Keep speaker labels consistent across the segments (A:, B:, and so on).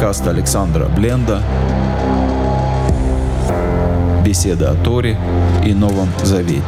A: Подкаст Александра Бленда. Беседа о Торе и Новом Завете.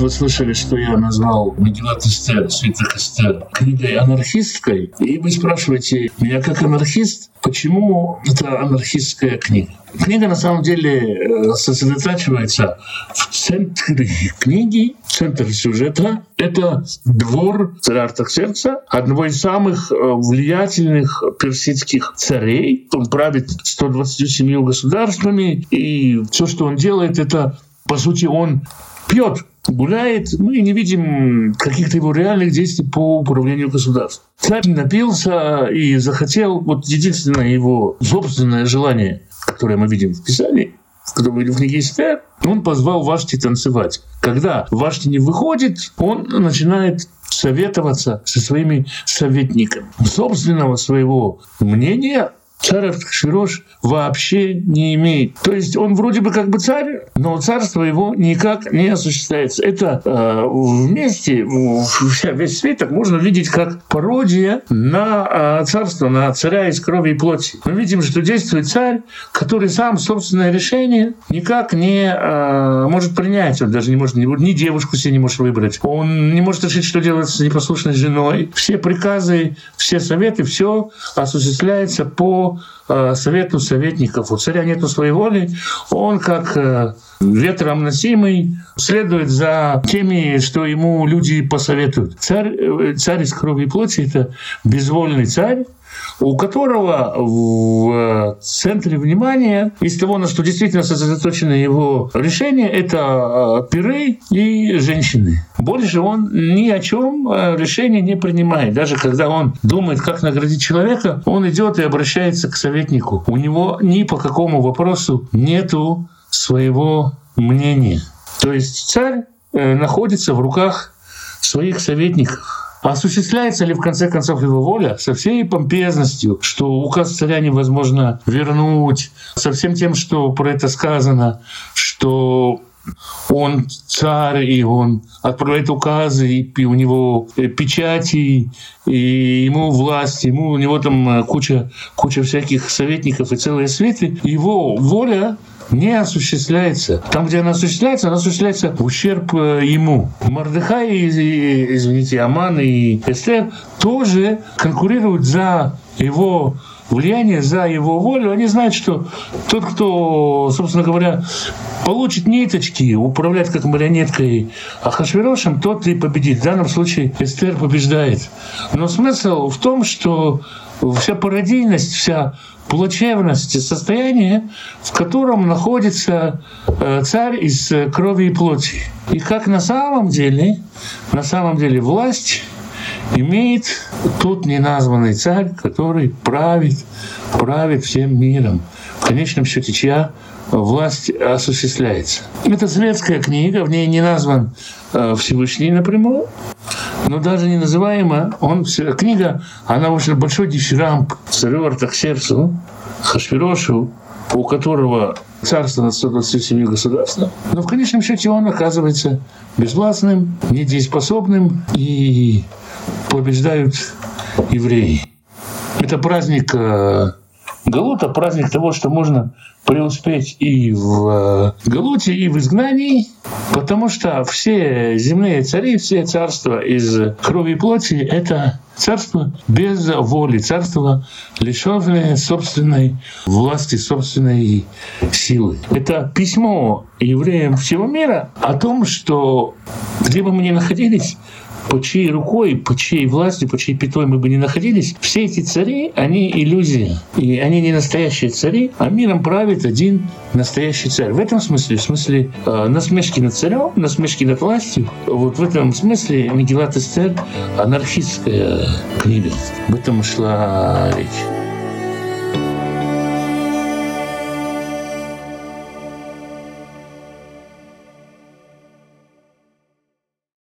B: Вы слышали, что я назвал Мегилат Эстер, Свиток Эстер, книгой анархистской. И вы спрашиваете меня как анархист, почему это анархистская книга? Книга на самом деле э, сосредотачивается в центре книги, центр сюжета. Это двор царя Артаксеркса, одного из самых э, влиятельных персидских царей. Он правит 127 государствами, и все, что он делает, это, по сути, он пьет, гуляет, мы не видим каких-то его реальных действий по управлению государством. Царь напился и захотел, вот единственное его собственное желание, которое мы видим в Писании, которое мы видим в книге Эстер, он позвал Вашти танцевать. Когда Вашти не выходит, он начинает советоваться со своими советниками. Собственного своего мнения царь Ахшвирош вообще не имеет. То есть он вроде бы как бы царь, но царство его никак не осуществляется. Это э, вместе, вся, весь свиток можно видеть как пародия на э, царство, на царя из крови и плоти. Мы видим, что действует царь, который сам собственное решение никак не э, может принять. Он даже не может, ни, ни девушку себе не может выбрать. Он не может решить, что делать с непослушной женой. Все приказы, все советы, все осуществляется по э, совету советников. У царя нету своей воли, он как э, ветром носимый следует за теми, что ему люди посоветуют. Царь, э, царь из крови и плоти — это безвольный царь, у которого в центре внимания, из того, на что действительно сосредоточено его решение, это пиры и женщины. Больше он ни о чем решения не принимает. Даже когда он думает, как наградить человека, он идет и обращается к советнику. У него ни по какому вопросу нету своего мнения. То есть царь находится в руках своих советников. Осуществляется ли в конце концов его воля со всей помпезностью, что указ царя невозможно вернуть, со всем тем, что про это сказано, что он царь, и он отправляет указы, и у него печати, и ему власть, ему у него там куча, куча всяких советников и целые светы. Его воля не осуществляется. Там, где она осуществляется, она осуществляется в ущерб э, ему. Мордыхай, извините, Аман и Эстер тоже конкурируют за его влияние, за его волю. Они знают, что тот, кто, собственно говоря, получит ниточки, управлять как марионеткой Ахашвирошем, тот и победит. В данном случае Эстер побеждает. Но смысл в том, что вся пародийность, вся плачевность состояния, в котором находится э, царь из э, крови и плоти. И как на самом деле, на самом деле власть имеет тот неназванный царь, который правит, правит всем миром. Конечном счете, чья власть осуществляется. Это светская книга, в ней не назван э, Всевышний напрямую, но даже не называемо, он, книга, она очень большой дифирамб царю Артаксерцу, Хашвирошу, у которого царство над 127 государством. Но в конечном счете он оказывается безвластным, недееспособным и побеждают евреи. Это праздник э, Галута, праздник того, что можно преуспеть и в э, Галуте, и в изгнании, потому что все земные цари, все царства из крови и плоти — это царство без воли, царство, лишенное собственной власти, собственной силы. Это письмо евреям всего мира о том, что где бы мы ни находились, по чьей рукой, по чьей власти, по чьей пятой мы бы не находились, все эти цари, они иллюзии. И они не настоящие цари, а миром правит один настоящий царь. В этом смысле, в смысле э, насмешки над царем, насмешки над властью, вот в этом смысле Мегилат Эстер анархистская книга. Об этом шла речь.